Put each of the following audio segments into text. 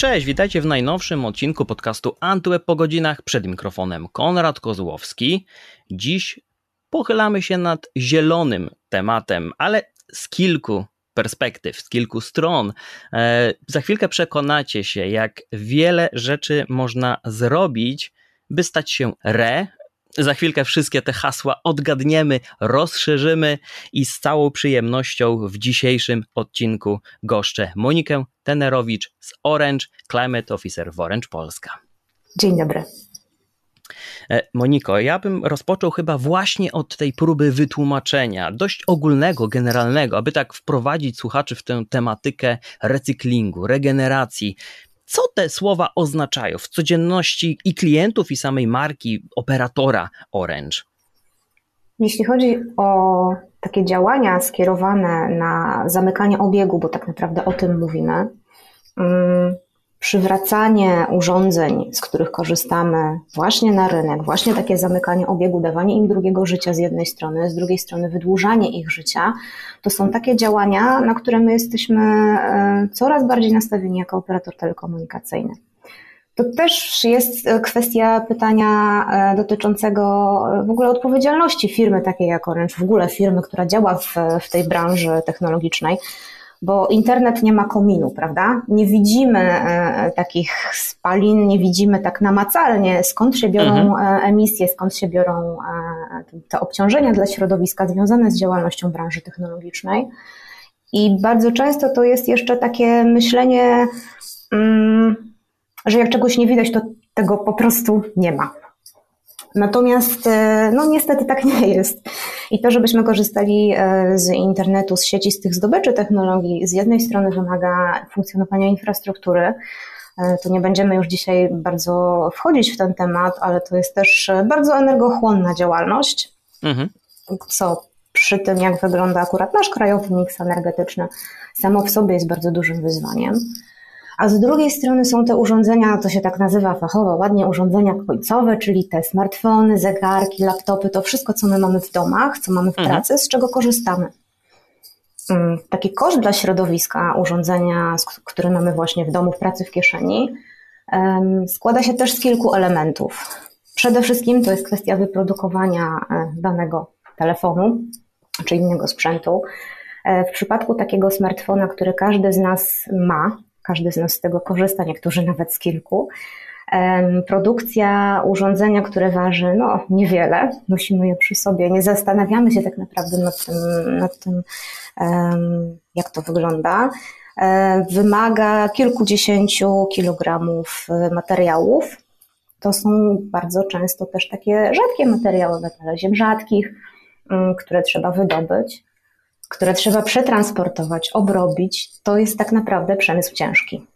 Cześć, witajcie w najnowszym odcinku podcastu Antweb po godzinach. Przed mikrofonem Konrad Kozłowski. Dziś pochylamy się nad zielonym tematem, ale z kilku perspektyw, z kilku stron. E, za chwilkę przekonacie się, jak wiele rzeczy można zrobić, by stać się re, za chwilkę wszystkie te hasła odgadniemy, rozszerzymy i z całą przyjemnością w dzisiejszym odcinku goszczę Monikę Tenerowicz z Orange, Climate Officer w Orange Polska. Dzień dobry. E, Moniko, ja bym rozpoczął chyba właśnie od tej próby wytłumaczenia, dość ogólnego, generalnego, aby tak wprowadzić słuchaczy w tę tematykę recyklingu, regeneracji. Co te słowa oznaczają w codzienności i klientów, i samej marki, operatora Orange? Jeśli chodzi o takie działania skierowane na zamykanie obiegu, bo tak naprawdę o tym mówimy, mm, przywracanie urządzeń, z których korzystamy właśnie na rynek, właśnie takie zamykanie obiegu, dawanie im drugiego życia z jednej strony, z drugiej strony wydłużanie ich życia, to są takie działania, na które my jesteśmy e, coraz bardziej nastawieni jako operator telekomunikacyjny. To też jest kwestia pytania e, dotyczącego e, w ogóle odpowiedzialności firmy takiej jak Orange, w ogóle firmy, która działa w, w tej branży technologicznej bo internet nie ma kominu, prawda? Nie widzimy e, takich spalin, nie widzimy tak namacalnie, skąd się biorą mhm. E, emisje, skąd się biorą e, te obciążenia dla środowiska związane z działalnością branży technologicznej. I bardzo często to jest jeszcze takie myślenie, mm, że jak czegoś nie widać, to tego po prostu nie ma. Natomiast e, no niestety tak nie jest. I to, żebyśmy korzystali e, z internetu, z sieci, z tych zdobyczy technologii, z jednej strony wymaga funkcjonowania infrastruktury. E, to nie będziemy już dzisiaj bardzo wchodzić w ten temat, ale to jest też bardzo energochłonna działalność, mhm. co przy tym, jak wygląda akurat nasz krajowy miks energetyczny, samo w sobie jest bardzo dużym wyzwaniem a z drugiej strony są te urządzenia, to się tak nazywa fachowo ładnie, urządzenia końcowe, czyli te smartfony, zegarki, laptopy, to wszystko, co my mamy w domach, co mamy w mhm. pracy, z czego korzystamy. Mm, taki koszt dla środowiska urządzenia, które mamy właśnie w domu, w pracy, w kieszeni, składa się też z kilku elementów. Przede wszystkim to jest kwestia wyprodukowania e, danego telefonu czy innego sprzętu. E, w przypadku takiego smartfona, który każdy z nas ma, każdy z nas z tego korzysta, niektórzy nawet z kilku. Produkcja urządzenia, które waży no, niewiele, nosimy je przy sobie, nie zastanawiamy się tak naprawdę nad tym, nad tym jak to wygląda. E, wymaga kilkudziesięciu kilogramów e, materiałów. To są bardzo często też takie rzadkie materiały, metale ziem rzadkich, mm, które trzeba wydobyć które trzeba przetransportować, obrobić, to jest tak naprawdę przemysł ciężki.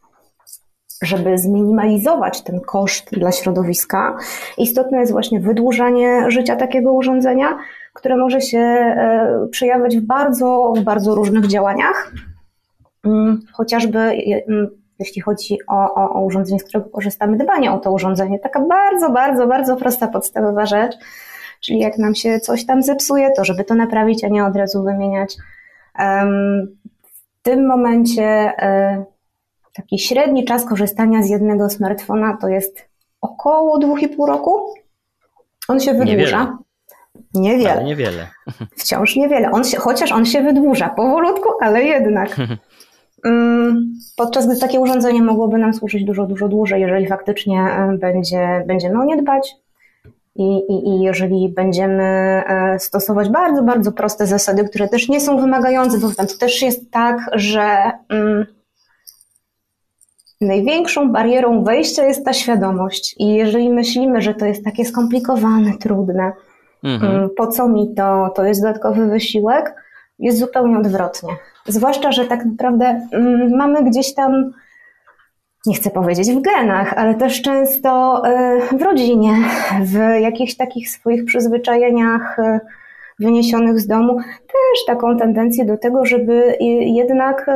Żeby zminimalizować ten koszt dla środowiska, istotne jest właśnie wydłużanie życia takiego urządzenia, które może się e, przejawiać w bardzo, w bardzo różnych działaniach. Mm, chociażby mm, jeśli chodzi o, o, o urządzenie, z którego korzystamy, dbanie o to urządzenie. Taka bardzo, bardzo, bardzo prosta, podstawowa rzecz Czyli jak nam się coś tam zepsuje, to żeby to naprawić, a nie od razu wymieniać. W tym momencie e, taki średni czas korzystania z jednego smartfona to jest około 2,5 roku. On się wydłuża. Niewiele. Niewiele. Ale niewiele. Wciąż niewiele. On się, chociaż on się wydłuża powolutku, ale jednak. Mm, podczas gdy takie urządzenie mogłoby nam służyć dużo, dużo dłużej, jeżeli faktycznie będzie, będziemy o nie dbać, i, i, I jeżeli będziemy e, stosować bardzo, bardzo proste zasady, które też nie są wymagające, bo to też jest tak, że mm, największą barierą wejścia jest ta świadomość. I jeżeli myślimy, że to jest takie skomplikowane, trudne, mhm. Mm, po co mi to, to jest dodatkowy wysiłek, jest zupełnie odwrotnie. Zwłaszcza, że tak naprawdę mm, mamy gdzieś tam nie chcę powiedzieć w genach, ale też często e, w rodzinie, w jakichś takich swoich przyzwyczajeniach e, wyniesionych z domu, też taką tendencję do tego, żeby jednak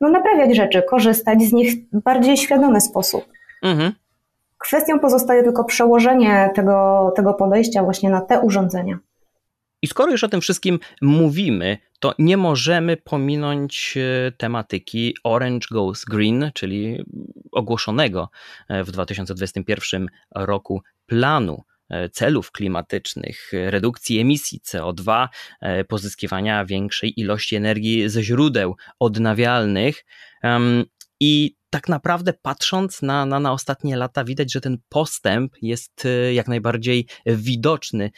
no, naprawiać rzeczy, korzystać z nich w bardziej świadomy sposób. Mhm. Kwestią pozostaje tylko przełożenie tego, tego podejścia właśnie na te urządzenia. I skoro już o tym wszystkim mówimy, to nie możemy pominąć e, tematyki Orange Goes Green, czyli ogłoszonego e, w 2021 roku planu e, celów klimatycznych, redukcji emisji CO2, pozyskiwania większej ilości energii ze źródeł odnawialnych. I tak naprawdę patrząc na, na, na ostatnie lata, widać, że ten postęp jest jak najbardziej widoczny.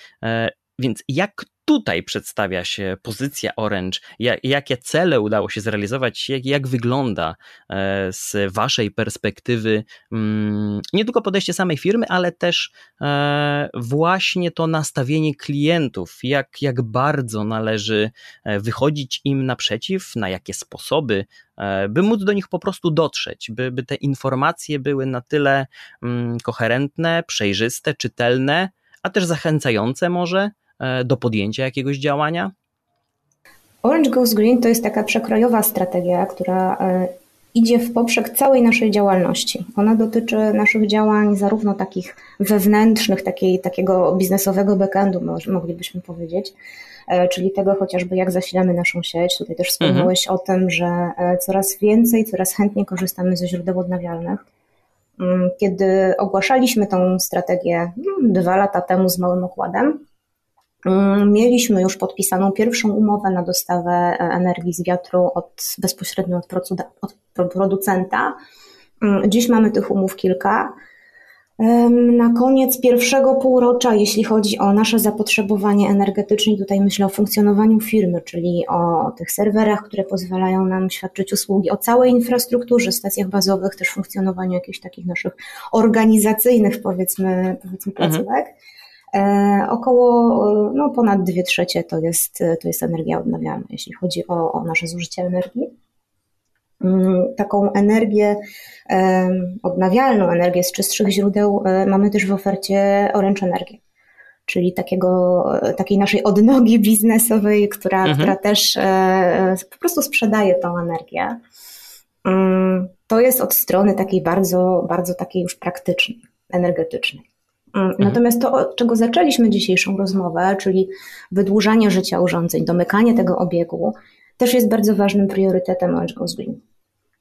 Więc jak tutaj przedstawia się pozycja Orange, jak, jakie cele udało się zrealizować, jak, jak wygląda e, z Waszej perspektywy mm, nie tylko podejście samej firmy, ale też e, właśnie to nastawienie klientów, jak, jak bardzo należy e, wychodzić im naprzeciw, na jakie sposoby, by móc do nich po prostu dotrzeć, by, by te informacje były na tyle mm, koherentne, przejrzyste, czytelne, a też zachęcające może do podjęcia jakiegoś działania? Orange Goes Green to jest taka przekrojowa strategia, która e, idzie w poprzek całej naszej działalności. Ona dotyczy naszych działań zarówno takich wewnętrznych, takiej, takiego biznesowego backendu, moglibyśmy powiedzieć, e, czyli tego chociażby jak zasilamy naszą sieć. Tutaj też wspomniałeś mhm. o tym, że coraz więcej, coraz chętniej korzystamy ze źródeł odnawialnych. Mm, kiedy ogłaszaliśmy tą strategię mm, dwa lata temu z małym okładem, mieliśmy już podpisaną pierwszą umowę na dostawę e, energii z wiatru od, bezpośrednio od, od producenta. Mm, dziś mamy tych umów kilka. Na koniec pierwszego półrocza, jeśli chodzi o nasze zapotrzebowanie energetyczne, tutaj myślę o funkcjonowaniu firmy, czyli o tych serwerach, które pozwalają nam świadczyć usługi, o całej infrastrukturze, stacjach bazowych, też funkcjonowaniu jakichś takich naszych organizacyjnych, powiedzmy, powiedzmy mhm. placówek. Mhm. E, około no, ponad 2 trzecie to jest, to jest energia odnawialna, jeśli chodzi o, o nasze zużycie energii. Mm, taką energię odnawialną, energię z czystszych źródeł e, mamy też w ofercie Orange Energię, czyli takiego, takiej naszej odnogi biznesowej, która, mhm. która też e, po prostu sprzedaje tą energię. Mm, to jest od strony takiej bardzo, bardzo takiej już praktycznej, energetycznej. Mm, mhm. Natomiast to, od czego zaczęliśmy dzisiejszą rozmowę, czyli wydłużanie życia urządzeń, domykanie tego obiegu, też jest bardzo ważnym priorytetem Orange Goes Green.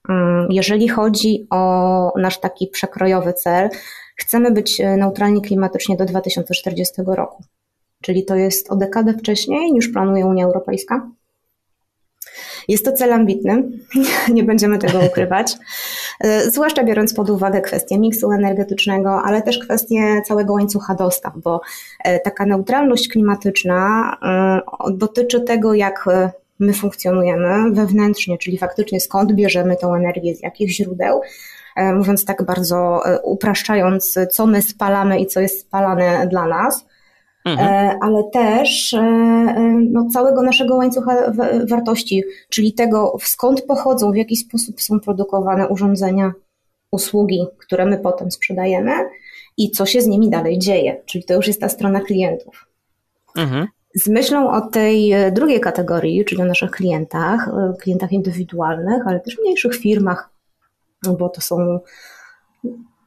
Mm, jeżeli chodzi o nasz taki przekrojowy cel, chcemy być e, neutralni klimatycznie do 2040 roku. Czyli to jest o dekadę wcześniej niż planuje Unia Europejska. Jest to cel ambitny, nie będziemy tego ukrywać, e, zwłaszcza biorąc pod uwagę kwestię miksu energetycznego, ale też kwestię całego łańcucha dostaw, bo e, taka neutralność klimatyczna e, dotyczy tego, jak my funkcjonujemy wewnętrznie, czyli faktycznie skąd bierzemy tą energię, z jakich źródeł, mówiąc tak bardzo upraszczając, co my spalamy i co jest spalane dla nas. Mhm. E, ale też e, e, no, całego naszego łańcucha wartości, czyli tego, skąd pochodzą, w jaki sposób są produkowane urządzenia, usługi, które my potem sprzedajemy i co się z nimi dalej dzieje, czyli to już jest ta strona klientów. Mhm. Z myślą o tej drugiej kategorii, czyli o naszych klientach, klientach indywidualnych, ale też mniejszych firmach, bo to są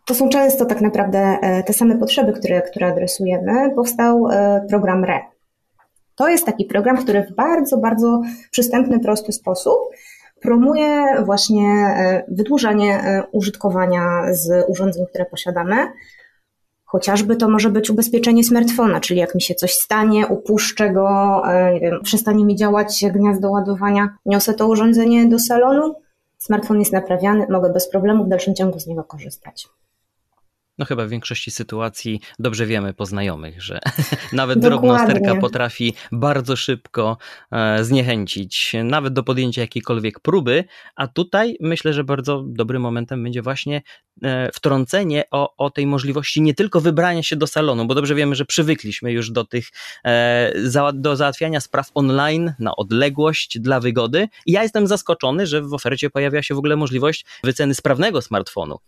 to są często tak naprawdę e, te same potrzeby, które, które adresujemy. Powstał e, program RE. To jest taki program, który w bardzo, bardzo przystępny, prosty sposób promuje właśnie e, wydłużanie użytkowania z urządzeń, które posiadamy. Chociażby to może być ubezpieczenie smartfona, czyli jak mi się coś stanie, upuszczę go, nie wiem, przestanie mi działać gniazdo ładowania, niosę to urządzenie do salonu, smartfon jest naprawiany, mogę bez problemu w dalszym ciągu z niego korzystać. No chyba w większości sytuacji dobrze wiemy po znajomych, że nawet drobna sterka potrafi bardzo szybko e, zniechęcić, nawet do podjęcia jakiejkolwiek próby, a tutaj myślę, że bardzo dobrym momentem będzie właśnie e, wtrącenie o, o tej możliwości nie tylko wybrania się do salonu, bo dobrze wiemy, że przywykliśmy już do tych, e, do załatwiania spraw online na odległość dla wygody. I ja jestem zaskoczony, że w ofercie pojawia się w ogóle możliwość wyceny sprawnego smartfonu,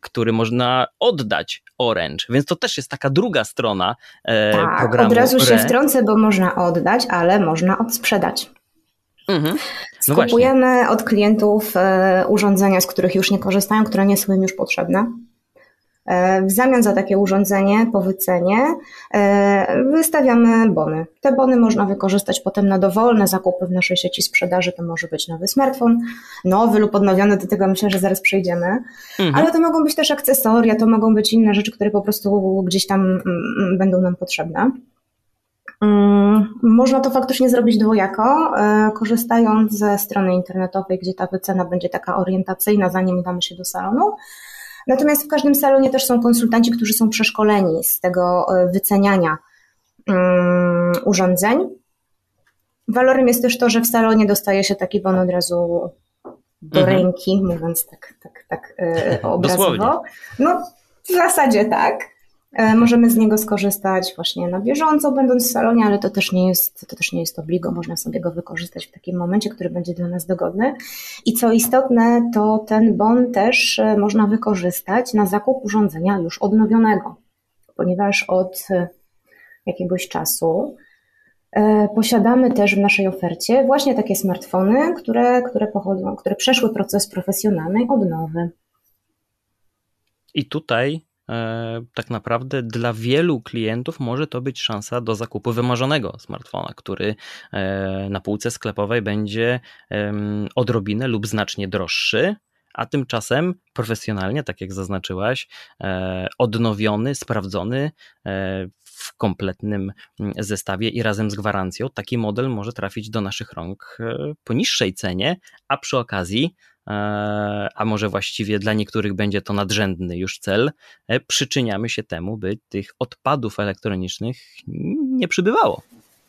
który można oddać Orange, więc to też jest taka druga strona e, tak, programu. Od razu się wtrącę, bo można oddać, ale można odsprzedać. Mhm. No Skupujemy właśnie. od klientów e, urządzenia, z których już nie korzystają, które nie są im już potrzebne. E, w zamian za takie urządzenie po wycenie e, wystawiamy bony. Te bony można wykorzystać potem na dowolne zakupy w naszej sieci sprzedaży. To może być nowy smartfon, nowy lub odnowiony, do tego myślę, że zaraz przejdziemy. Mhm. Ale to mogą być też akcesoria, to mogą być inne rzeczy, które po prostu gdzieś tam mm, mm, będą nam potrzebne. Mm, można to faktycznie zrobić dwojako, e, korzystając ze strony internetowej, gdzie ta wycena będzie taka orientacyjna, zanim damy się do salonu. Natomiast w każdym salonie też są konsultanci, którzy są przeszkoleni z tego e, wyceniania mm, urządzeń. Walorem jest też to, że w salonie dostaje się taki bon od razu do mhm. ręki, mówiąc tak, tak, tak e, obrazowo. Dosłownie. No, w zasadzie tak. E, możemy z niego skorzystać właśnie na bieżąco, będąc w salonie, ale to też nie jest, to też nie jest obligo, można sobie go wykorzystać w takim momencie, który będzie dla nas dogodny. I co istotne, to ten bon też e, można wykorzystać na zakup urządzenia już odnowionego, ponieważ od e, jakiegoś czasu posiadamy też w naszej ofercie właśnie takie smartfony, które, które pochodzą, które przeszły proces profesjonalnej odnowy. I tutaj tak naprawdę dla wielu klientów może to być szansa do zakupu wymarzonego smartfona, który e, na półce sklepowej będzie odrobinę lub znacznie droższy, a tymczasem profesjonalnie, tak jak zaznaczyłaś, e, odnowiony, sprawdzony w kompletnym mm, zestawie i razem z gwarancją, taki model może trafić do naszych rąk po niższej cenie, a przy okazji E, a może właściwie dla niektórych będzie to nadrzędny już cel, e, przyczyniamy się temu, by tych odpadów elektronicznych nie przybywało.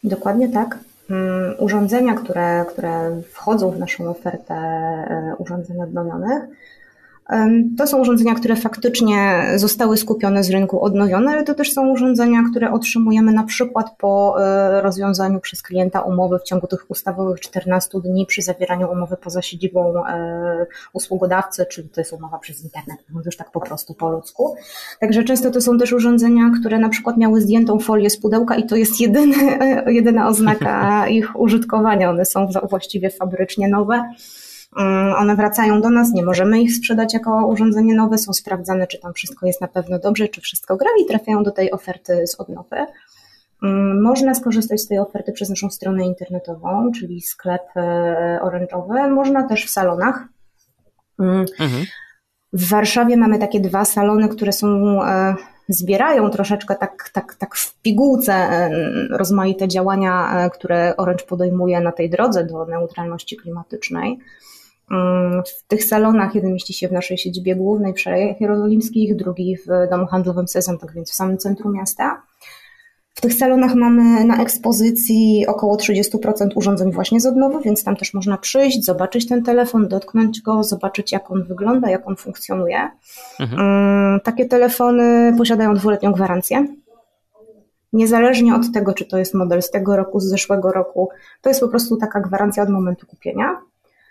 Dokładnie tak. Mm, urządzenia, które, które wchodzą w naszą ofertę e, urządzeń odnowionych, to są urządzenia, które faktycznie zostały skupione z rynku odnowione, ale to też są urządzenia, które otrzymujemy na przykład po e, rozwiązaniu przez klienta umowy w ciągu tych ustawowych 14 dni przy zawieraniu umowy poza siedzibą e, usługodawcy, czyli to jest umowa przez internet, już tak po prostu po ludzku. Także często to są też urządzenia, które na przykład miały zdjętą folię z pudełka i to jest jedyny, jedyna oznaka ich użytkowania. One są właściwie fabrycznie nowe. Mm, one wracają do nas, nie możemy ich sprzedać jako urządzenie nowe, są sprawdzane, czy tam wszystko jest na pewno dobrze, czy wszystko gra i trafiają do tej oferty z odnowy. Mm, można skorzystać z tej oferty przez naszą stronę internetową, czyli sklep e, oręczowy. Można też w salonach. Mm, mhm. W Warszawie mamy takie dwa salony, które są, e, zbierają troszeczkę tak, tak, tak w pigułce e, rozmaite działania, które Orange podejmuje na tej drodze do neutralności klimatycznej. Mm, w tych salonach jeden mieści się w naszej siedzibie głównej przy Jerozolimskich, drugi w domu handlowym Sezam, tak więc w samym centrum miasta. W tych salonach mamy na ekspozycji około 30% urządzeń właśnie z odnowy, więc tam też można przyjść, zobaczyć ten telefon, dotknąć go, zobaczyć jak on wygląda, jak on funkcjonuje. Mhm. Mm, takie telefony posiadają dwuletnią gwarancję. Niezależnie od tego, czy to jest model z tego roku, z zeszłego roku, to jest po prostu taka gwarancja od momentu kupienia.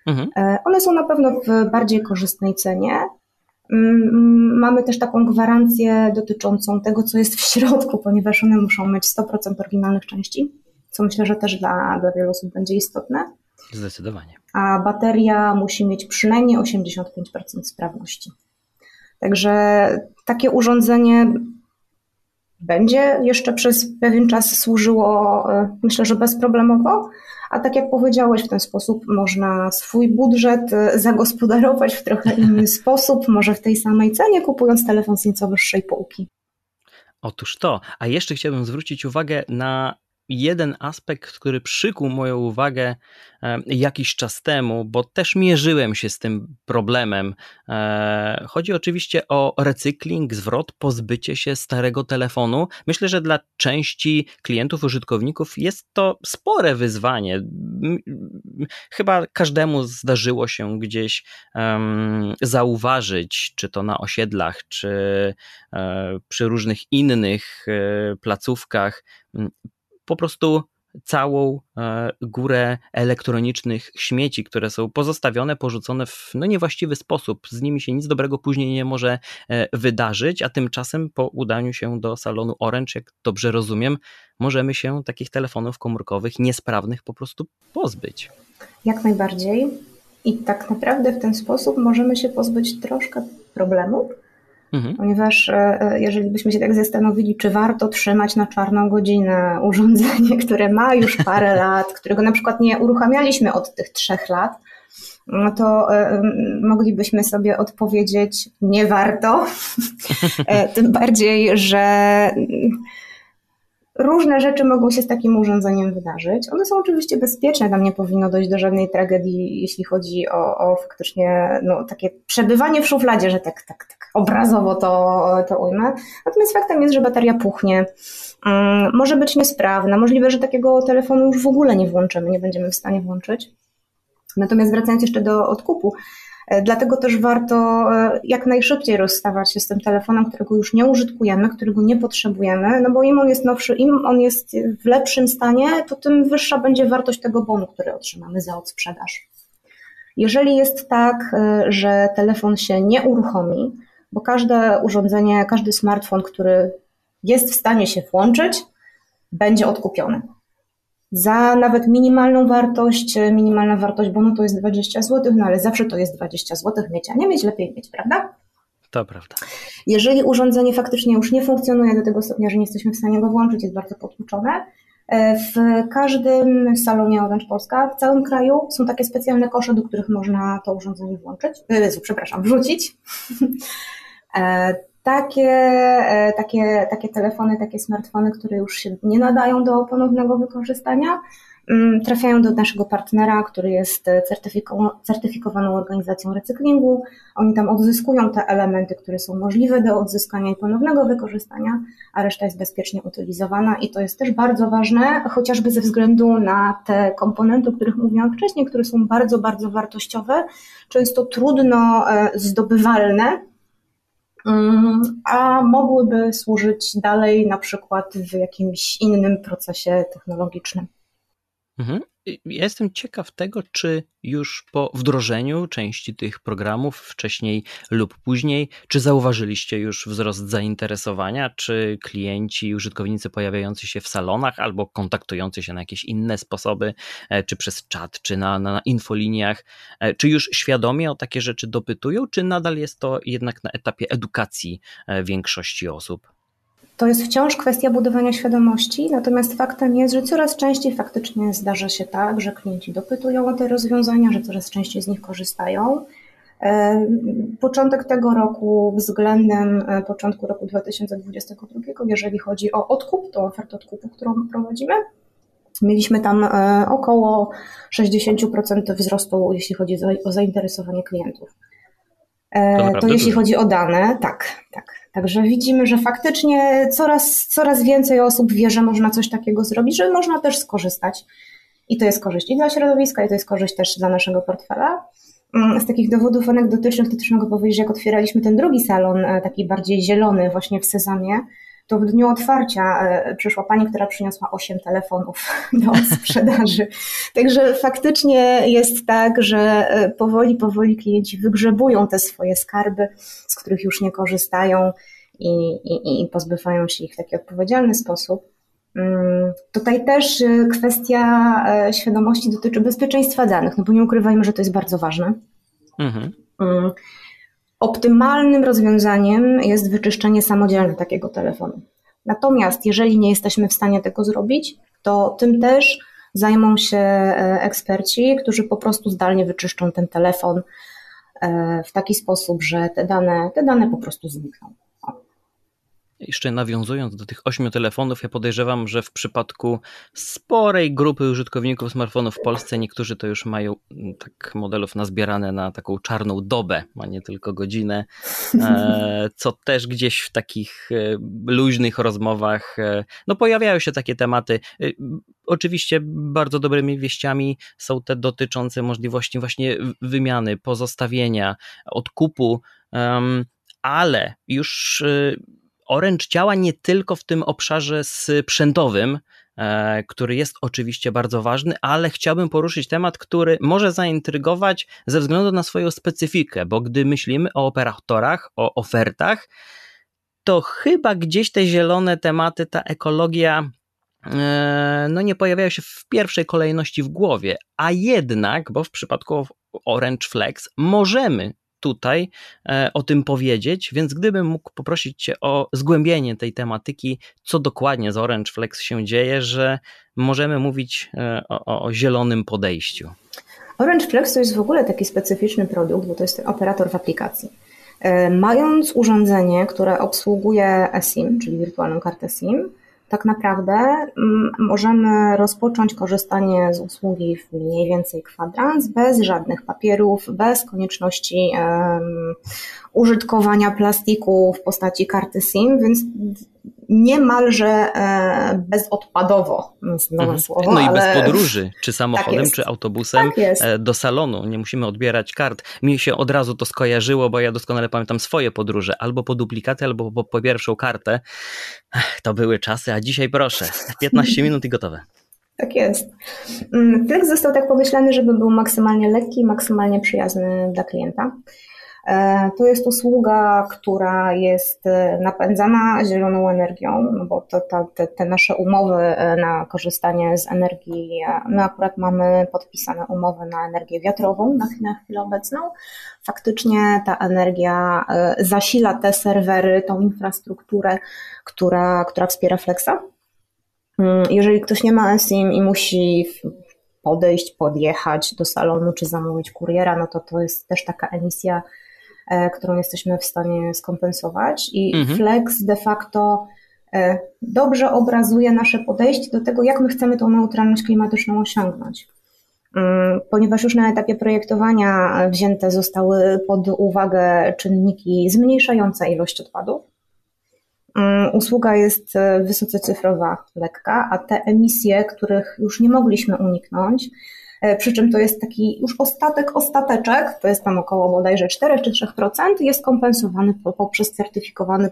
Mhm. E, one są na pewno w bardziej korzystnej cenie. Mm, mamy też taką gwarancję dotyczącą tego, co jest w środku, ponieważ one muszą mieć 100% oryginalnych części, co myślę, że też dla, dla wielu osób będzie istotne. Zdecydowanie. A bateria musi mieć przynajmniej 85% sprawności. Także takie urządzenie będzie jeszcze przez pewien czas służyło, e, myślę, że bezproblemowo, a tak jak powiedziałeś, w ten sposób można swój budżet e, zagospodarować w trochę inny sposób, może w tej samej cenie, kupując telefon z nieco wyższej półki. Otóż to, a jeszcze chciałbym zwrócić uwagę na jeden aspekt, który przykuł moją uwagę e, jakiś czas temu, bo też mierzyłem się z tym problemem. E, chodzi oczywiście o recykling, zwrot, pozbycie się starego telefonu. Myślę, że dla części klientów, użytkowników jest to spore wyzwanie. Chyba każdemu zdarzyło się gdzieś zauważyć, czy to na osiedlach, czy e, przy różnych innych placówkach, po prostu całą e, górę elektronicznych śmieci, które są pozostawione, porzucone w no, niewłaściwy sposób. Z nimi się nic dobrego później nie może e, wydarzyć, a tymczasem po udaniu się do salonu Orange, jak dobrze rozumiem, możemy się takich telefonów komórkowych niesprawnych po prostu pozbyć. Jak najbardziej. I tak naprawdę w ten sposób możemy się pozbyć troszkę problemów, Mhm. Ponieważ e, e, jeżeli byśmy się tak zastanowili, czy warto trzymać na czarną godzinę urządzenie, które ma już parę lat, którego na przykład nie uruchamialiśmy od tych trzech lat, no to e, moglibyśmy sobie odpowiedzieć, nie warto. Tym bardziej, że Różne rzeczy mogą się z takim urządzeniem wydarzyć. One są oczywiście bezpieczne, tam nie powinno dojść do żadnej tragedii, jeśli chodzi o, o faktycznie no, takie przebywanie w szufladzie, że tak, tak, tak obrazowo to, to ujmę. Natomiast faktem jest, że bateria puchnie, um, może być niesprawna, możliwe, że takiego telefonu już w ogóle nie włączymy, nie będziemy w stanie włączyć. Natomiast wracając jeszcze do odkupu, dlatego też warto e, jak najszybciej rozstawać się z tym telefonem, którego już nie użytkujemy, którego nie potrzebujemy, no bo im on jest nowszy, im on jest w lepszym stanie, to tym wyższa będzie wartość tego bonu, który otrzymamy za odsprzedaż. Jeżeli jest tak, e, że telefon się nie uruchomi, bo każde urządzenie, każdy smartfon, który jest w stanie się włączyć, będzie odkupiony za nawet minimalną wartość, e, minimalna wartość bonu to jest 20 zł, no ale zawsze to jest 20 zł mieć, a nie mieć, lepiej mieć, prawda? To prawda. Jeżeli urządzenie faktycznie już nie funkcjonuje do tego stopnia, że nie jesteśmy w stanie go włączyć, jest bardzo potłuczone, e, w każdym salonie Orange Polska w całym kraju są takie specjalne kosze, do których można to urządzenie włączyć, yy, przepraszam, wrzucić. takie, e, takie, takie telefony, takie smartfony, które już się nie nadają do ponownego wykorzystania, mm, trafiają do naszego partnera, który jest certyfikowaną organizacją recyklingu. Oni tam odzyskują te elementy, które są możliwe do odzyskania i ponownego wykorzystania, a reszta jest bezpiecznie utylizowana i to jest też bardzo ważne, chociażby ze względu na te komponenty, o których mówiłam wcześniej, które są bardzo, bardzo wartościowe, często trudno e, zdobywalne, a mogłyby służyć dalej na przykład w jakimś innym procesie technologicznym. Mhm. Ja jestem ciekaw tego, czy już po wdrożeniu części tych programów, wcześniej lub później, czy zauważyliście już wzrost zainteresowania, czy klienci, użytkownicy pojawiający się w salonach albo kontaktujący się na jakieś inne sposoby, e, czy przez czat, czy na, na infoliniach, e, czy już świadomie o takie rzeczy dopytują, czy nadal jest to jednak na etapie edukacji e, większości osób? To jest wciąż kwestia budowania świadomości, natomiast faktem jest, że coraz częściej faktycznie zdarza się tak, że klienci dopytują o te rozwiązania, że coraz częściej z nich korzystają. E, początek tego roku względem e, początku roku 2022, jeżeli chodzi o odkup, to ofertę odkupu, którą prowadzimy, mieliśmy tam e, około 60% wzrostu, jeśli chodzi o zainteresowanie klientów. To, to jeśli chodzi o dane, tak, tak. Także widzimy, że faktycznie coraz, coraz więcej osób wie, że można coś takiego zrobić, że można też skorzystać. I to jest korzyść i dla środowiska, i to jest korzyść też dla naszego portfela. Mm, z takich dowodów anegdotycznych to też mogę powiedzieć, że jak otwieraliśmy ten drugi salon, e, taki bardziej zielony właśnie w Sezamie, to w dniu otwarcia e, przyszła pani, która przyniosła 8 telefonów do sprzedaży. Także faktycznie jest tak, że e, powoli, powoli klienci wygrzebują te swoje skarby, z których już nie korzystają i, i, i pozbywają się ich w taki odpowiedzialny sposób. Mm, tutaj też e, kwestia świadomości dotyczy bezpieczeństwa danych, no bo nie ukrywajmy, że to jest bardzo ważne. Mhm. Optymalnym rozwiązaniem jest wyczyszczenie samodzielne takiego telefonu. Natomiast jeżeli nie jesteśmy w stanie tego zrobić, to tym też zajmą się e, eksperci, którzy po prostu zdalnie wyczyszczą ten telefon e, w taki sposób, że te dane, te dane po prostu znikną. Jeszcze nawiązując do tych ośmiu telefonów, ja podejrzewam, że w przypadku sporej grupy użytkowników smartfonów w Polsce niektórzy to już mają mm, tak modelów nazbierane na taką czarną dobę, a nie tylko godzinę, e, co też gdzieś w takich e, luźnych rozmowach, e, no pojawiają się takie tematy. Oczywiście bardzo dobrymi wieściami są te dotyczące możliwości właśnie wymiany, pozostawienia, odkupu, ale już Orange działa nie tylko w tym obszarze sprzętowym, e, który jest oczywiście bardzo ważny, ale chciałbym poruszyć temat, który może zaintrygować ze względu na swoją specyfikę, bo gdy myślimy o operatorach, o ofertach, to chyba gdzieś te zielone tematy, ta ekologia e, no nie pojawiają się w pierwszej kolejności w głowie, a jednak, bo w przypadku Orange Flex możemy tutaj e, o tym powiedzieć, więc gdybym mógł poprosić Cię o zgłębienie tej tematyki, co dokładnie z Orange Flex się dzieje, że możemy mówić e, o, o zielonym podejściu. Orange Flex to jest w ogóle taki specyficzny produkt, bo to jest operator w aplikacji. Mając urządzenie, które obsługuje eSIM, czyli wirtualną kartę SIM, tak naprawdę mm, możemy rozpocząć korzystanie z usługi w mniej więcej kwadrans bez żadnych papierów, bez konieczności użytkowania plastiku w postaci karty SIM, więc niemalże e, bezodpadowo, mhm. słowo. No i bez podróży, czy samochodem, tak czy autobusem tak e, do salonu. Nie musimy odbierać kart. Mi się od razu to skojarzyło, bo ja doskonale pamiętam swoje podróże, albo po duplikaty, albo po, po pierwszą kartę. To były czasy, a dzisiaj proszę, 15 minut i gotowe. Tak jest. Mm, Flex został tak pomyślany, żeby był maksymalnie lekki, maksymalnie przyjazny dla klienta. E, to jest usługa, która jest e, napędzana zieloną energią, no bo to, to, te, te, nasze umowy e, na korzystanie z energii, my akurat mamy podpisane umowy na energię wiatrową na, chwilę obecną. Faktycznie ta energia zasila te serwery, tą infrastrukturę, która, która wspiera Flexa. Mm, jeżeli ktoś nie ma SIM i musi podejść, podjechać do salonu czy zamówić kuriera, no to to jest też taka emisja którą jesteśmy w stanie skompensować. I mhm. Flex de facto e, dobrze obrazuje nasze podejście do tego, jak my chcemy tą neutralność klimatyczną osiągnąć. Mm, ponieważ już na etapie projektowania wzięte zostały pod uwagę czynniki zmniejszające ilość odpadów. Mm, usługa jest e, wysoce cyfrowa, lekka, a te emisje, których już nie mogliśmy uniknąć, E, przy czym to jest taki już ostatek, ostateczek, to jest tam około bodajże 4 czy 3%, jest kompensowany poprzez certyfikowany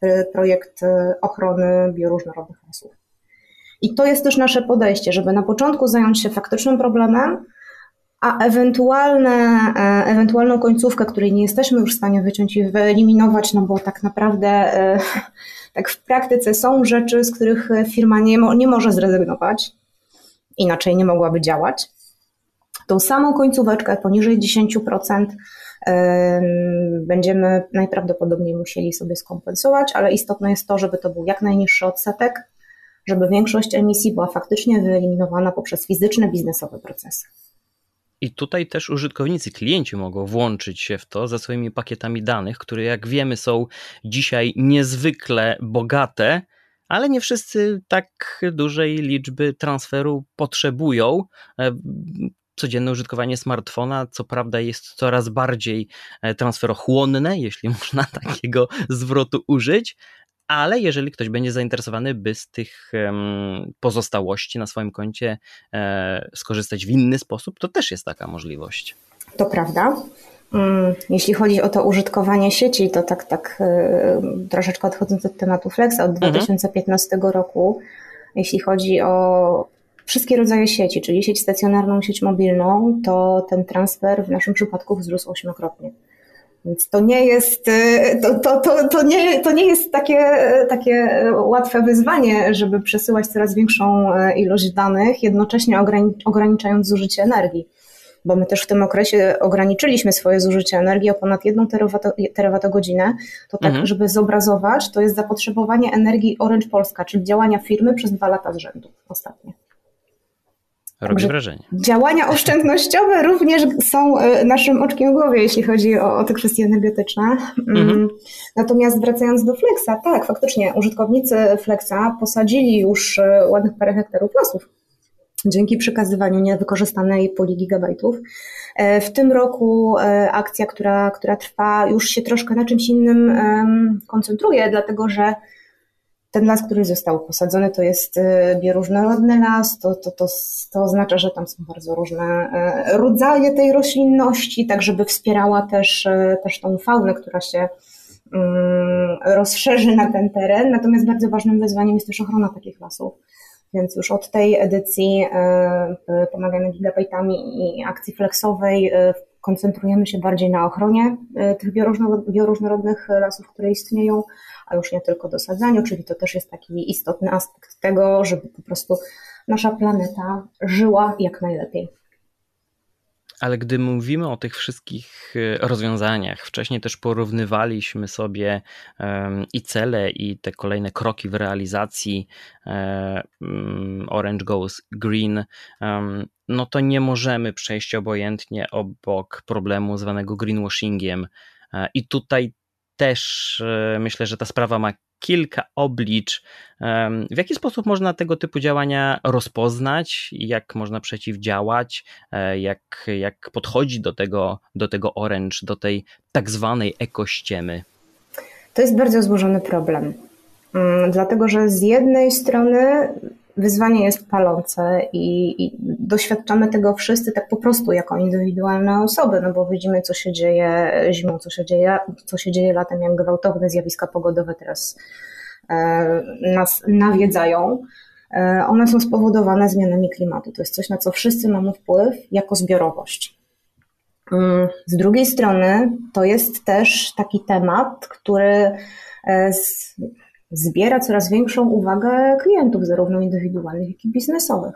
e, projekt e, ochrony bioróżnorodnych lasów. I to jest też nasze podejście, żeby na początku zająć się faktycznym problemem, a ewentualne, ewentualną końcówkę, której nie jesteśmy już w stanie wyciąć i wyeliminować, no bo tak naprawdę tak w praktyce są rzeczy, z których firma nie, nie może zrezygnować, inaczej nie mogłaby działać tą samą końcóweczkę poniżej 10% będziemy najprawdopodobniej musieli sobie skompensować, ale istotne jest to, żeby to był jak najniższy odsetek, żeby większość emisji była faktycznie wyeliminowana poprzez fizyczne, biznesowe procesy. I tutaj też użytkownicy, klienci mogą włączyć się w to ze swoimi pakietami danych, które jak wiemy są dzisiaj niezwykle bogate, ale nie wszyscy tak dużej liczby transferu potrzebują codzienne użytkowanie smartfona, co prawda jest coraz bardziej e, transferochłonne, jeśli można takiego zwrotu użyć, ale jeżeli ktoś będzie zainteresowany, by z tych pozostałości na swoim koncie e, skorzystać w inny sposób, to też jest taka możliwość. To prawda. Mm, jeśli chodzi o to użytkowanie sieci, to tak, tak e, troszeczkę odchodząc od tematu Flexa, od 2015 mhm. roku, jeśli chodzi o wszystkie rodzaje sieci, czyli sieć stacjonarną, sieć mobilną, to ten transfer w naszym przypadku wzrósł ośmiokrotnie. Więc to nie jest, y, to, to, to, to, nie, to nie jest takie, takie łatwe wyzwanie, żeby przesyłać coraz większą y, ilość danych, jednocześnie ograniczając zużycie energii. Bo my też w tym okresie ograniczyliśmy swoje zużycie energii o ponad 1 terawatogodzinę. To tak, mhm. żeby zobrazować, to jest zapotrzebowanie energii Orange Polska, czyli działania firmy przez dwa lata z rzędu ostatnie. Robi wrażenie. Działania oszczędnościowe również są e, naszym oczkiem w głowie, jeśli chodzi o, o te kwestie energetyczne. Mm. Mhm. Natomiast wracając do Flexa, tak, faktycznie użytkownicy Flexa posadzili już e, ładnych parę hektarów lasów dzięki przekazywaniu niewykorzystanej puli gigabajtów. E, w tym roku akcja, która, która trwa, już się troszkę na czymś innym koncentruje, dlatego że ten las, który został posadzony, to jest e, bioróżnorodny las, to, to, to, to oznacza, że tam są bardzo różne e, rodzaje tej roślinności, tak żeby wspierała też, e, też tą faunę, która się mm, rozszerzy na ten teren. Natomiast bardzo ważnym wyzwaniem jest też ochrona takich lasów. Więc już od tej edycji pomagamy gigabajtami i akcji flexowej koncentrujemy się bardziej na ochronie tych bioróżnorodnych lasów, które istnieją, a już nie tylko dosadzaniu, czyli to też jest taki istotny aspekt tego, żeby po prostu nasza planeta żyła jak najlepiej. Ale gdy mówimy o tych wszystkich e, rozwiązaniach, wcześniej też porównywaliśmy sobie i cele, i te kolejne kroki w realizacji e, mm, Orange Goes Green, no to nie możemy przejść obojętnie obok problemu zwanego greenwashingiem. E, I tutaj też myślę, że ta sprawa ma kilka oblicz. W jaki sposób można tego typu działania rozpoznać, jak można przeciwdziałać, e, jak, jak podchodzi do tego, do tego Orange, do tej tak zwanej ekościemy? To jest bardzo złożony problem. Mm, dlatego, że z jednej strony wyzwanie jest palące i, i, doświadczamy tego wszyscy tak po prostu jako indywidualne osoby, no bo widzimy, co się dzieje zimą, co się dzieje, co się dzieje latem, jak gwałtowne zjawiska pogodowe teraz e, nas nawiedzają. E, one są spowodowane zmianami klimatu. To jest coś, na co wszyscy mamy wpływ jako zbiorowość. Mm, z drugiej strony, to jest też taki temat, który e, zbiera coraz większą uwagę klientów, zarówno indywidualnych, jak i biznesowych.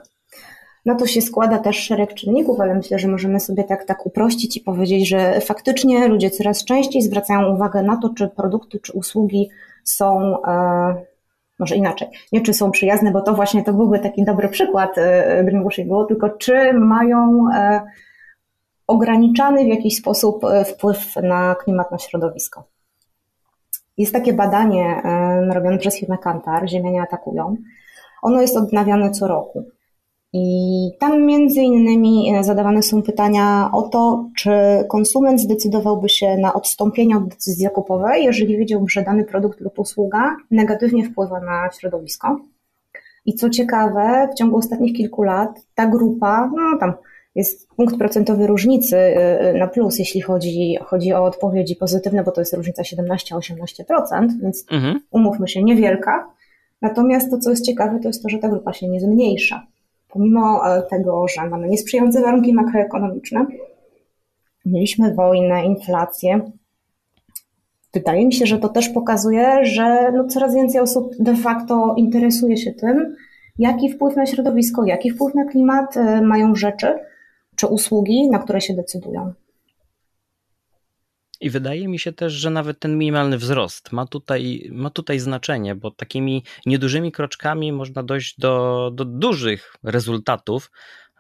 Na to się składa też szereg czynników, ale myślę, że możemy sobie tak, tak uprościć i powiedzieć, że faktycznie ludzie coraz częściej zwracają uwagę na to, czy produkty, czy usługi są, e, może inaczej, nie czy są przyjazne, bo to właśnie to byłby taki dobry przykład e, greenwashingu, tylko czy mają e, ograniczany w jakiś sposób wpływ na klimat, na środowisko. Jest takie badanie robione przez firmę Kantar, Ziemianie atakują. Ono jest odnawiane co roku. I tam między innymi e, zadawane są pytania o to, czy konsument zdecydowałby się na odstąpienie od decyzji zakupowej, jeżeli wiedziałby, że dany produkt lub usługa negatywnie wpływa na środowisko. I co ciekawe, w ciągu ostatnich kilku lat ta grupa, no tam jest punkt procentowy różnicy y, y, na plus, jeśli chodzi, chodzi o odpowiedzi pozytywne, bo to jest różnica 17-18%, więc mhm. umówmy się, niewielka. Natomiast to, co jest ciekawe, to jest to, że ta grupa się nie zmniejsza. Pomimo e, tego, że mamy niesprzyjające warunki makroekonomiczne, mieliśmy wojnę, inflację, wydaje mi się, że to też pokazuje, że no coraz więcej osób de facto interesuje się tym, jaki wpływ na środowisko, jaki wpływ na klimat e, mają rzeczy, czy usługi, na które się decydują. I wydaje mi się też, że nawet ten minimalny wzrost ma tutaj, ma tutaj znaczenie, bo takimi niedużymi kroczkami można dojść do, do dużych rezultatów,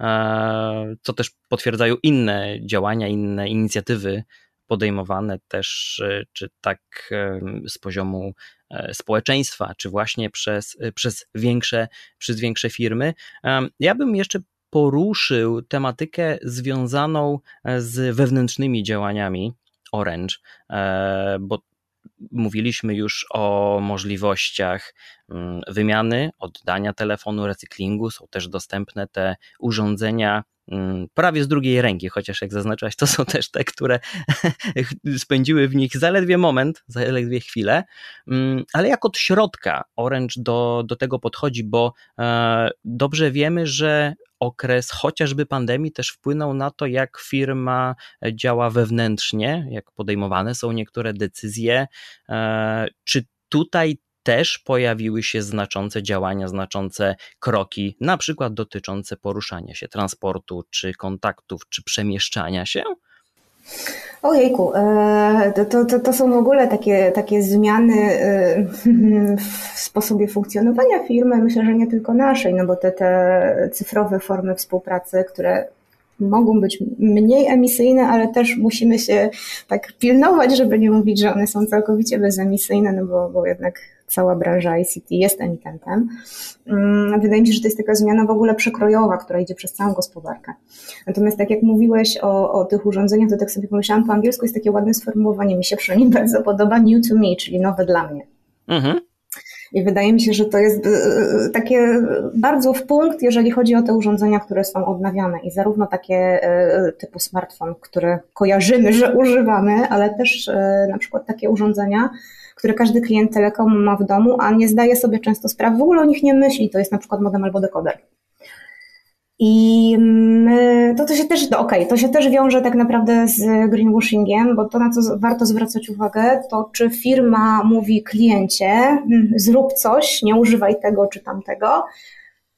e, co też potwierdzają inne działania, inne inicjatywy podejmowane też, e, czy tak e, z poziomu społeczeństwa, czy właśnie przez, przez, większe, przez większe firmy. Ja bym jeszcze poruszył tematykę związaną e, z wewnętrznymi działaniami Orange, e, bo mówiliśmy już o możliwościach mm, wymiany, oddania telefonu, recyklingu. Są też dostępne te urządzenia prawie z drugiej ręki, chociaż jak zaznaczyłaś, to są też te, które spędziły w nich zaledwie moment, zaledwie chwilę, mm, ale jak od środka Orange do, do tego podchodzi, bo e, dobrze wiemy, że okres chociażby pandemii też wpłynął na to, jak firma działa wewnętrznie, jak podejmowane są niektóre decyzje. E, czy tutaj też pojawiły się znaczące działania, znaczące kroki, na przykład dotyczące poruszania się, transportu, czy kontaktów, czy przemieszczania się? Ojejku, e, to, to, to są w ogóle takie, takie zmiany e, w sposobie funkcjonowania firmy, myślę, że nie tylko naszej, no bo te, te cyfrowe formy współpracy, które mogą być mniej emisyjne, ale też musimy się tak pilnować, żeby nie mówić, że one są całkowicie bezemisyjne, no bo, bo jednak cała branża ICT jest emitentem. Mm, wydaje mi się, że to jest taka zmiana w ogóle przekrojowa, która idzie przez całą gospodarkę. Natomiast tak jak mówiłeś o, o tych urządzeniach, to tak sobie pomyślałam, po angielsku jest takie ładne sformułowanie, mi się przynajmniej bardzo podoba, new to me, czyli nowe dla mnie. Mhm. I wydaje mi się, że to jest e, takie bardzo w punkt, jeżeli chodzi o te urządzenia, które są odnawiane. I zarówno takie e, typu smartfon, które kojarzymy, że używamy, ale też e, na przykład takie urządzenia, które każdy klient telekomu ma w domu, a nie zdaje sobie często sprawy, w ogóle o nich nie myśli. To jest na przykład modem albo dekoder. I to, to się też, okej, okay, to się też wiąże tak naprawdę z greenwashingiem, bo to na co warto zwracać uwagę, to czy firma mówi kliencie, mm, zrób coś, nie używaj tego czy tamtego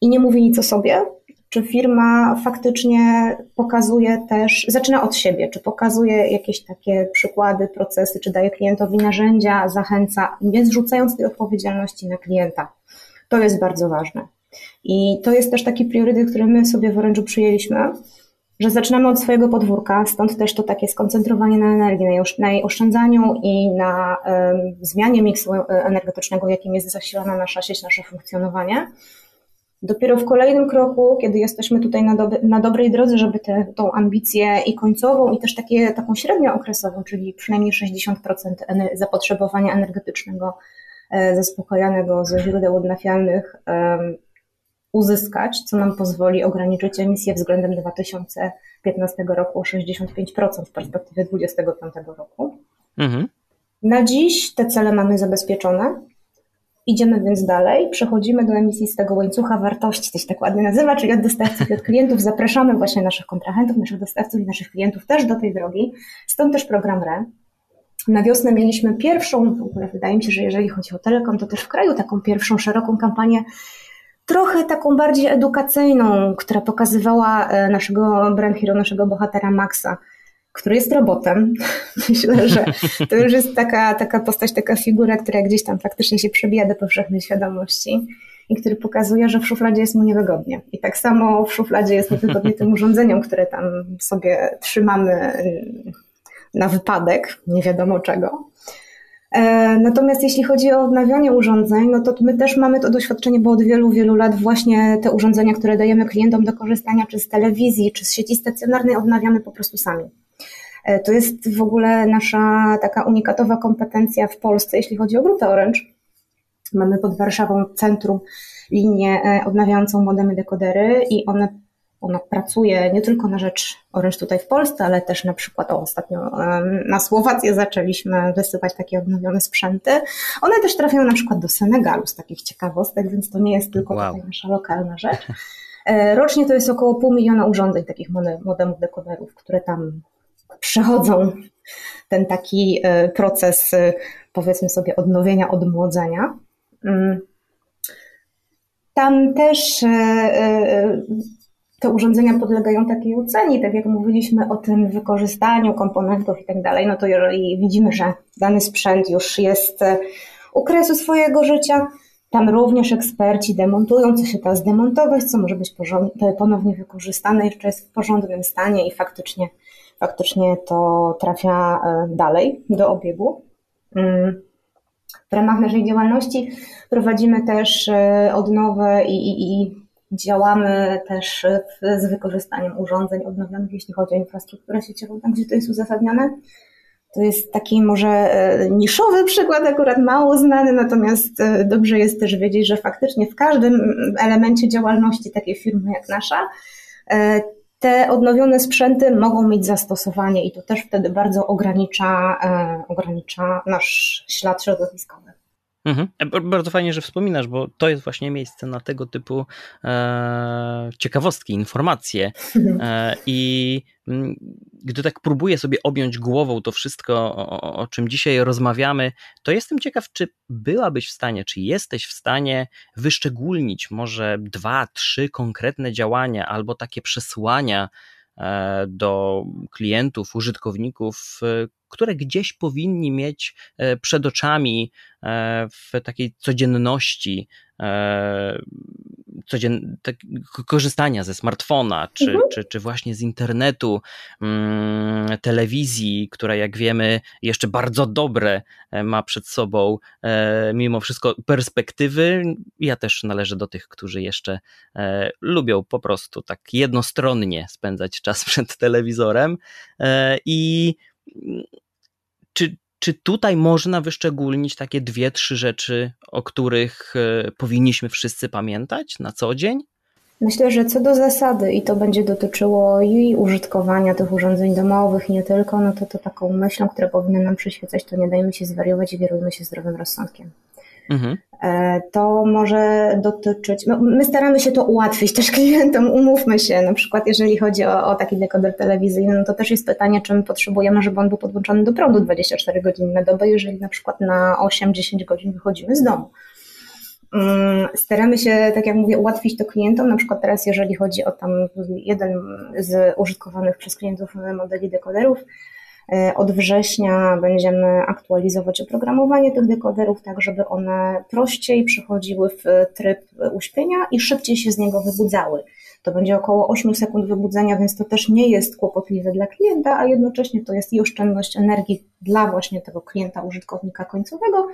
i nie mówi nic o sobie, czy firma faktycznie pokazuje też, zaczyna od siebie, czy pokazuje jakieś takie przykłady, procesy, czy daje klientowi narzędzia, zachęca, nie zrzucając tej odpowiedzialności na klienta. To jest bardzo ważne. I to jest też taki priorytet, który my sobie w Orange'u przyjęliśmy, że zaczynamy od swojego podwórka, stąd też to takie skoncentrowanie na energii, na jej oszczędzaniu i na zmianie miksu e, energetycznego, jakim jest zasilana nasza sieć, nasze funkcjonowanie. Dopiero w kolejnym kroku, kiedy jesteśmy tutaj na, do, na dobrej drodze, żeby tę tą ambicję i końcową, i też takie, taką średnią okresową, czyli przynajmniej 60% zapotrzebowania energetycznego e, zaspokajanego ze źródeł odnawialnych uzyskać, co nam pozwoli ograniczyć emisję względem 2015 roku o 65% w perspektywie 2025 roku. Mhm. Na dziś te cele mamy zabezpieczone. Idziemy więc dalej, przechodzimy do emisji z tego łańcucha wartości, to się tak ładnie nazywa, czyli od dostawców i od klientów. Zapraszamy właśnie naszych kontrahentów, naszych dostawców i naszych klientów też do tej drogi. Stąd też program RE. Na wiosnę mieliśmy pierwszą, w ogóle wydaje mi się, że jeżeli chodzi o telekom, to też w kraju taką pierwszą szeroką kampanię trochę taką bardziej edukacyjną, która pokazywała e, naszego brand hero, naszego bohatera Maxa, który jest robotem. Myślę, że to już jest taka, taka postać, taka figura, która gdzieś tam faktycznie się przebija do powszechnej świadomości i który pokazuje, że w szufladzie jest mu niewygodnie. I tak samo w szufladzie jest niewygodnie tym urządzeniom, które tam sobie trzymamy na wypadek, nie wiadomo czego. E, natomiast jeśli chodzi o odnawianie urządzeń, no to my też mamy to doświadczenie, bo od wielu, wielu lat właśnie te urządzenia, które dajemy klientom do korzystania, czy z telewizji, czy z sieci stacjonarnej, odnawiamy po prostu sami. E, to jest w ogóle nasza taka unikatowa kompetencja w Polsce, jeśli chodzi o grupę Orange. Mamy pod Warszawą centrum linię e, odnawiającą modemy dekodery i one ona pracuje nie tylko na rzecz Orange tutaj w Polsce, ale też na przykład o, ostatnio na Słowację zaczęliśmy wysyłać takie odnowione sprzęty. One też trafiają na przykład do Senegalu z takich ciekawostek, więc to nie jest tylko wow. tutaj nasza lokalna rzecz. E, rocznie to jest około pół miliona urządzeń, takich modemów dekoderów, które tam przechodzą ten taki e, proces, e, powiedzmy sobie, odnowienia, odmłodzenia. Mm. Tam też te urządzenia podlegają takiej ocenie, tak jak mówiliśmy o tym wykorzystaniu komponentów i tak dalej, no to jeżeli widzimy, że dany sprzęt już jest e, u kresu swojego życia, tam również eksperci demontują, co się da zdemontować, co może być ponownie wykorzystane, jeszcze jest w porządnym stanie i faktycznie, faktycznie to trafia e, dalej do obiegu. Mm. W ramach naszej działalności prowadzimy też e, odnowę i, i, i Działamy też w, z wykorzystaniem urządzeń odnowionych, jeśli chodzi o infrastrukturę sieciową, tam gdzie to jest uzasadnione. To jest taki może e, niszowy przykład, akurat mało znany, natomiast dobrze jest też wiedzieć, że faktycznie w każdym elemencie działalności takiej firmy jak nasza, te odnowione sprzęty mogą mieć zastosowanie i to też wtedy bardzo ogranicza, ogranicza nasz ślad środowiskowy. Mhm. E, bardzo fajnie, że wspominasz, bo to jest właśnie miejsce na tego typu e, ciekawostki, informacje. Mhm. E, I m, mm, gdy tak próbuję sobie objąć głową to wszystko, o, o, czym dzisiaj rozmawiamy, to jestem ciekaw, czy byłabyś w stanie, czy jesteś w stanie wyszczególnić może dwa, trzy konkretne działania albo takie przesłania, do klientów, użytkowników, e, które gdzieś powinni mieć e, przed oczami e, w takiej codzienności, e, codzien, tak, korzystania ze smartfona, czy, mhm. czy, czy właśnie z internetu, mm, telewizji, która jak wiemy jeszcze bardzo dobre ma przed sobą mimo wszystko perspektywy. Ja też należę do tych, którzy jeszcze lubią po prostu tak jednostronnie spędzać czas przed telewizorem i czy, czy tutaj można wyszczególnić takie dwie, trzy rzeczy, o których e, powinniśmy wszyscy pamiętać na co dzień? Myślę, że co do zasady, i to będzie dotyczyło i użytkowania tych urządzeń domowych, nie tylko, no to, to taką myślą, która powinna nam przyświecać, to nie dajmy się zwariować i kierujmy się zdrowym rozsądkiem. Mhm. E, to może dotyczyć, no, my staramy się to ułatwić też klientom, umówmy się, na przykład jeżeli chodzi o, o taki dekoder telewizyjny, no to też jest pytanie, czy my potrzebujemy, żeby on był podłączony do prądu 24 godziny na dobę, jeżeli na przykład na 8-10 godzin wychodzimy z domu. Mm, staramy się, tak jak mówię, ułatwić to klientom. Na przykład teraz, jeżeli chodzi o tam jeden z użytkowanych przez klientów modeli dekoderów, od września będziemy aktualizować oprogramowanie tych dekoderów, tak żeby one prościej przechodziły w tryb uśpienia i szybciej się z niego wybudzały. To będzie około 8 sekund wybudzenia, więc to też nie jest kłopotliwe dla klienta, a jednocześnie to jest i oszczędność energii dla właśnie tego klienta, użytkownika końcowego,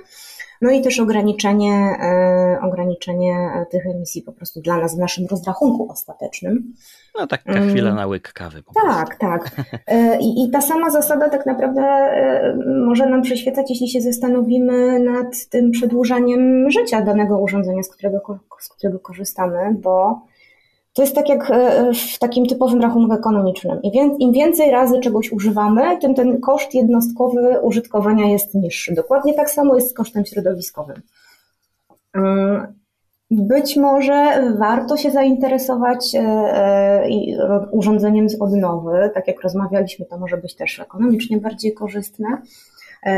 no i też ograniczenie, e, ograniczenie tych emisji po prostu dla nas w naszym rozrachunku ostatecznym. No tak, ta chwila mm. na łyk kawy. tak, tak. E, I, I ta sama zasada tak naprawdę e, może nam przyświecać, jeśli się zastanowimy nad tym przedłużaniem życia danego urządzenia, z którego, z którego korzystamy, bo to jest tak jak e, w takim typowym rachunku ekonomicznym. Im więcej razy czegoś używamy, tym ten koszt jednostkowy użytkowania jest niższy. Dokładnie tak samo jest z kosztem środowiskowym. Mm, być może warto się zainteresować e, e, urządzeniem z odnowy. Tak jak rozmawialiśmy, to może być też ekonomicznie bardziej korzystne.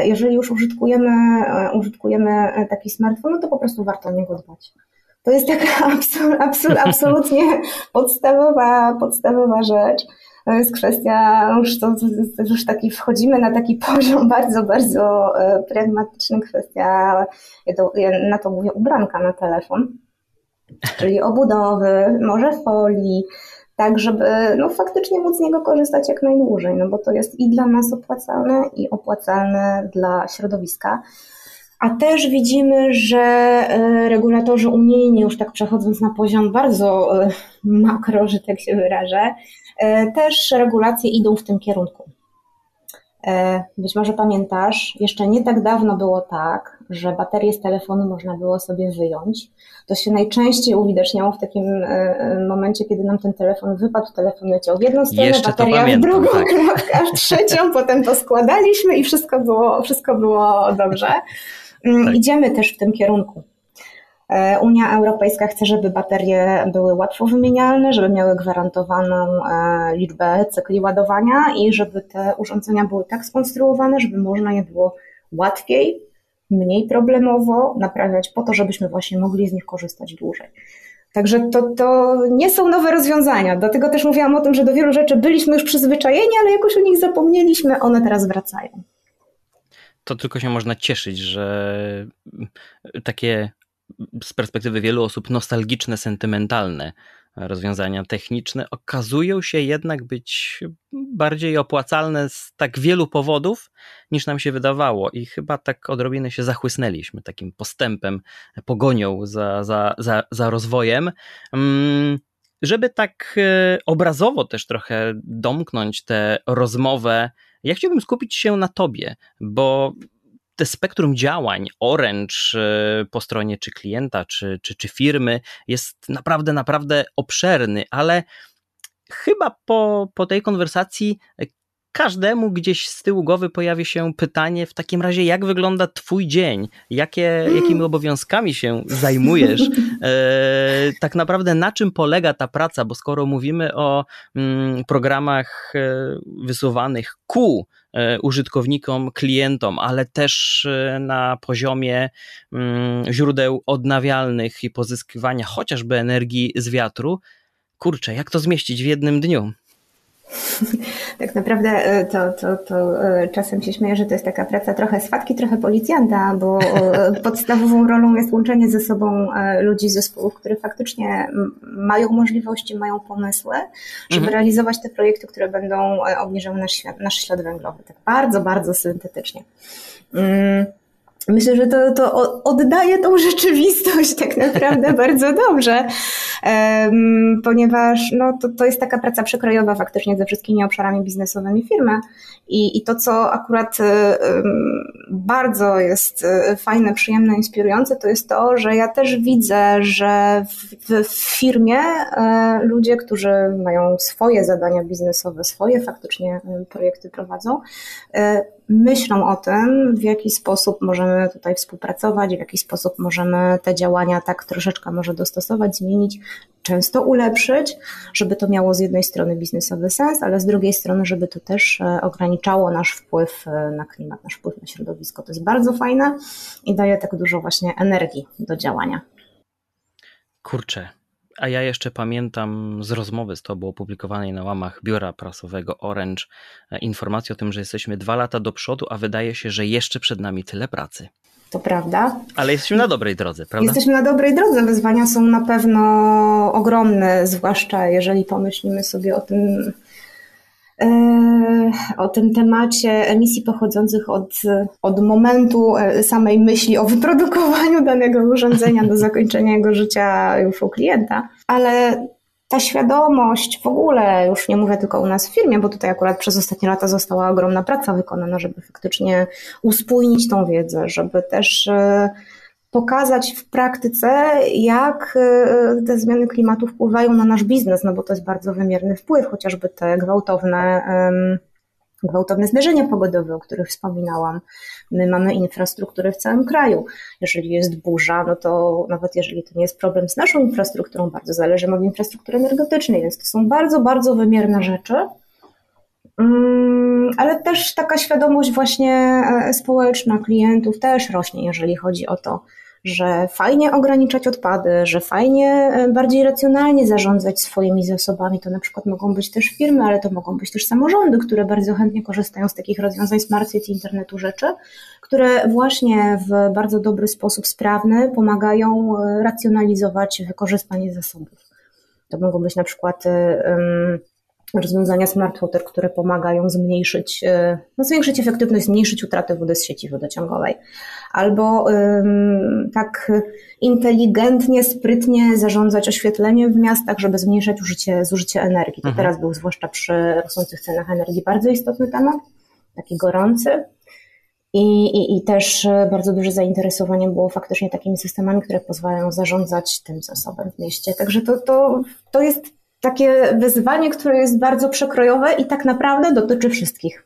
Jeżeli już użytkujemy, użytkujemy taki smartfon, no to po prostu warto o niego dbać. To jest taka absol, absol, absolutnie podstawowa, podstawowa rzecz. To jest kwestia, już, to, to już taki wchodzimy na taki poziom bardzo, bardzo e, pragmatyczny, kwestia, ja, to, ja na to mówię ubranka na telefon, czyli obudowy, może folii, tak żeby no, faktycznie móc z niego korzystać jak najdłużej, no bo to jest i dla nas opłacalne, i opłacalne dla środowiska. A też widzimy, że e, regulatorzy unijni, już tak przechodząc na poziom bardzo e, makro, że tak się wyrażę, e, też regulacje idą w tym kierunku. Być może pamiętasz, jeszcze nie tak dawno było tak, że baterię z telefonu można było sobie wyjąć. To się najczęściej uwidaczniało w takim momencie, kiedy nam ten telefon wypadł, telefon leciał w jedną stronę, jeszcze bateria pamiętam, w drugą, tak. kropka w trzecią, potem to składaliśmy i wszystko było, wszystko było dobrze. Mm, tak. Idziemy też w tym kierunku. E, Unia Europejska chce, żeby baterie były łatwo wymienialne, żeby miały gwarantowaną e, liczbę cykli ładowania i żeby te urządzenia były tak skonstruowane, żeby można je było łatwiej, mniej problemowo naprawiać po to, żebyśmy właśnie mogli z nich korzystać dłużej. Także to, to nie są nowe rozwiązania. Dlatego też mówiłam o tym, że do wielu rzeczy byliśmy już przyzwyczajeni, ale jakoś o nich zapomnieliśmy, one teraz wracają to tylko się można cieszyć, że takie z perspektywy wielu osób nostalgiczne, sentymentalne rozwiązania techniczne okazują się jednak być bardziej opłacalne z tak wielu powodów, niż nam się wydawało. I chyba tak odrobinę się zachłysnęliśmy takim postępem, pogonią za, za, za, za rozwojem. Mm, żeby tak e, obrazowo też trochę domknąć tę rozmowę ja chciałbym skupić się na tobie, bo te spektrum działań Orange po stronie czy klienta, czy, czy, czy firmy jest naprawdę, naprawdę obszerny, ale chyba po, po tej konwersacji każdemu gdzieś z tyłu głowy pojawi się pytanie w takim razie, jak wygląda twój dzień? Jakie, jakimi obowiązkami się zajmujesz? E, tak naprawdę na czym polega ta praca? Bo skoro mówimy o mm, programach e, wysuwanych ku e, użytkownikom, klientom, ale też e, na poziomie mm, źródeł odnawialnych i pozyskiwania chociażby energii z wiatru, kurczę, jak to zmieścić w jednym dniu? Tak naprawdę e, to, to, to e, czasem się śmieję, że to jest taka praca trochę swatki, trochę policjanta, bo e, podstawową rolą jest łączenie ze sobą ludzi z zespołów, które faktycznie mają możliwości, mają pomysły, żeby mhm. realizować te projekty, które będą obniżały nasz, nasz ślad węglowy. Tak bardzo, bardzo syntetycznie. Mm. Myślę, że to, to oddaje tą rzeczywistość tak naprawdę bardzo dobrze, ponieważ no, to, to jest taka praca przekrojowa faktycznie ze wszystkimi obszarami biznesowymi firmy i, i to, co akurat bardzo jest e, fajne, przyjemne, inspirujące, to jest to, że ja też widzę, że w, w firmie e, ludzie, którzy mają swoje zadania biznesowe, swoje faktycznie projekty prowadzą, e, myślą o tym, w jaki sposób możemy tutaj współpracować, w jaki sposób możemy te działania tak troszeczkę może dostosować, zmienić, często ulepszyć, żeby to miało z jednej strony biznesowy sens, ale z drugiej strony, żeby to też e, ograniczało nasz wpływ e, na klimat, nasz wpływ na środowisko. To jest bardzo fajne i daje tak dużo właśnie energii do działania. Kurczę, a ja jeszcze pamiętam z rozmowy z Tobą opublikowanej na łamach biura prasowego Orange e, informację o tym, że jesteśmy dwa lata do przodu, a wydaje się, że jeszcze przed nami tyle pracy. To prawda. Ale jesteśmy na dobrej drodze, prawda? Jesteśmy na dobrej drodze. Wyzwania są na pewno ogromne, zwłaszcza jeżeli pomyślimy sobie o tym, o tym temacie emisji pochodzących od, od momentu e, samej myśli o wyprodukowaniu danego urządzenia do zakończenia jego życia już u klienta. Ale ta świadomość w ogóle, już nie mówię tylko u nas w firmie, bo tutaj akurat przez ostatnie lata została ogromna praca wykonana, żeby faktycznie uspójnić tą wiedzę, żeby też e, pokazać w praktyce, jak e, te zmiany klimatu wpływają na nasz biznes, no bo to jest bardzo wymierny wpływ, chociażby te gwałtowne, gwałtowne zdarzenia pogodowe, o których wspominałam. My mamy infrastrukturę w całym kraju. Jeżeli jest burza, no to nawet jeżeli to nie jest problem z naszą infrastrukturą, bardzo zależy od infrastruktury energetycznej, więc to są bardzo, bardzo wymierne rzeczy. Mm, ale też taka świadomość właśnie e, społeczna klientów też rośnie, jeżeli chodzi o to, że fajnie ograniczać odpady, że fajnie e, bardziej racjonalnie zarządzać swoimi zasobami. To na przykład mogą być też firmy, ale to mogą być też samorządy, które bardzo chętnie korzystają z takich rozwiązań Smart City internetu rzeczy, które właśnie w bardzo dobry sposób sprawny pomagają e, racjonalizować wykorzystanie zasobów. To mogą być na przykład um, rozwiązania smart water, które pomagają zmniejszyć, e, no zwiększyć efektywność, zmniejszyć utratę wody z sieci wodociągowej. Albo ym, tak inteligentnie, sprytnie zarządzać oświetleniem w miastach, żeby zmniejszać użycie, zużycie energii. To mhm. teraz był zwłaszcza przy rosnących cenach energii bardzo istotny temat, taki gorący. I, i, I też bardzo duże zainteresowanie było faktycznie takimi systemami, które pozwalają zarządzać tym zasobem w mieście. Także to, to, to jest takie wyzwanie, które jest bardzo przekrojowe i tak naprawdę dotyczy wszystkich.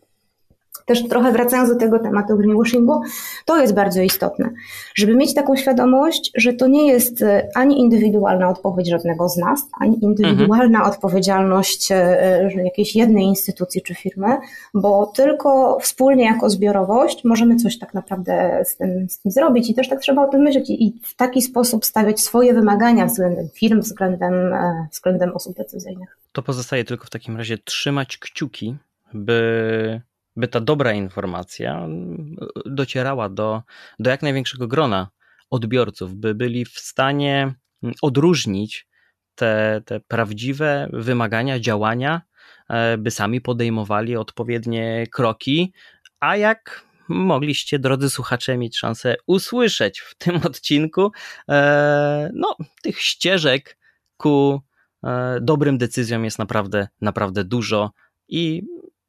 Też trochę wracając do tego tematu greenwashingu, to jest bardzo istotne, żeby mieć taką świadomość, że to nie jest e, ani indywidualna odpowiedź żadnego z nas, ani indywidualna mhm. odpowiedzialność e, jakiejś jednej instytucji czy firmy, bo tylko wspólnie jako zbiorowość możemy coś tak naprawdę z tym, z tym zrobić i też tak trzeba o tym myśleć i w taki sposób stawiać swoje wymagania względem firm, względem, e, względem osób decyzyjnych. To pozostaje tylko w takim razie trzymać kciuki, by by ta dobra informacja mm, docierała do, do jak największego grona odbiorców, by byli w stanie mm, odróżnić te, te prawdziwe wymagania, działania, e, by sami podejmowali odpowiednie kroki, a jak mogliście, drodzy słuchacze, mieć szansę usłyszeć w tym odcinku, e, no, tych ścieżek ku e, dobrym decyzjom jest naprawdę, naprawdę dużo i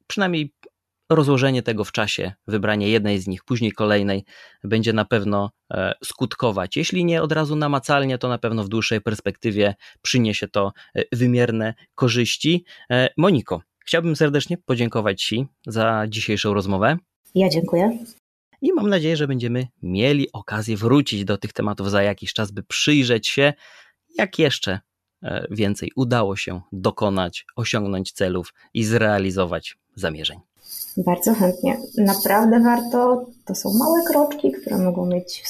przynajmniej rozłożenie tego w czasie, wybranie jednej z nich, później kolejnej, będzie na pewno e, skutkować. Jeśli nie od razu namacalnie, to na pewno w dłuższej perspektywie przyniesie to e, wymierne korzyści. E, Moniko, chciałbym serdecznie podziękować Ci za dzisiejszą rozmowę. Ja dziękuję. I mam nadzieję, że będziemy mieli okazję wrócić do tych tematów za jakiś czas, by przyjrzeć się, jak jeszcze więcej udało się dokonać, osiągnąć celów i zrealizować zamierzeń. Bardzo chętnie. Naprawdę warto. To są małe kroczki, które mogą mieć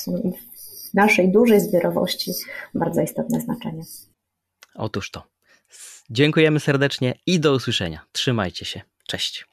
w naszej dużej zbiorowości bardzo istotne znaczenie. Otóż to. Dziękujemy serdecznie i do usłyszenia. Trzymajcie się. Cześć.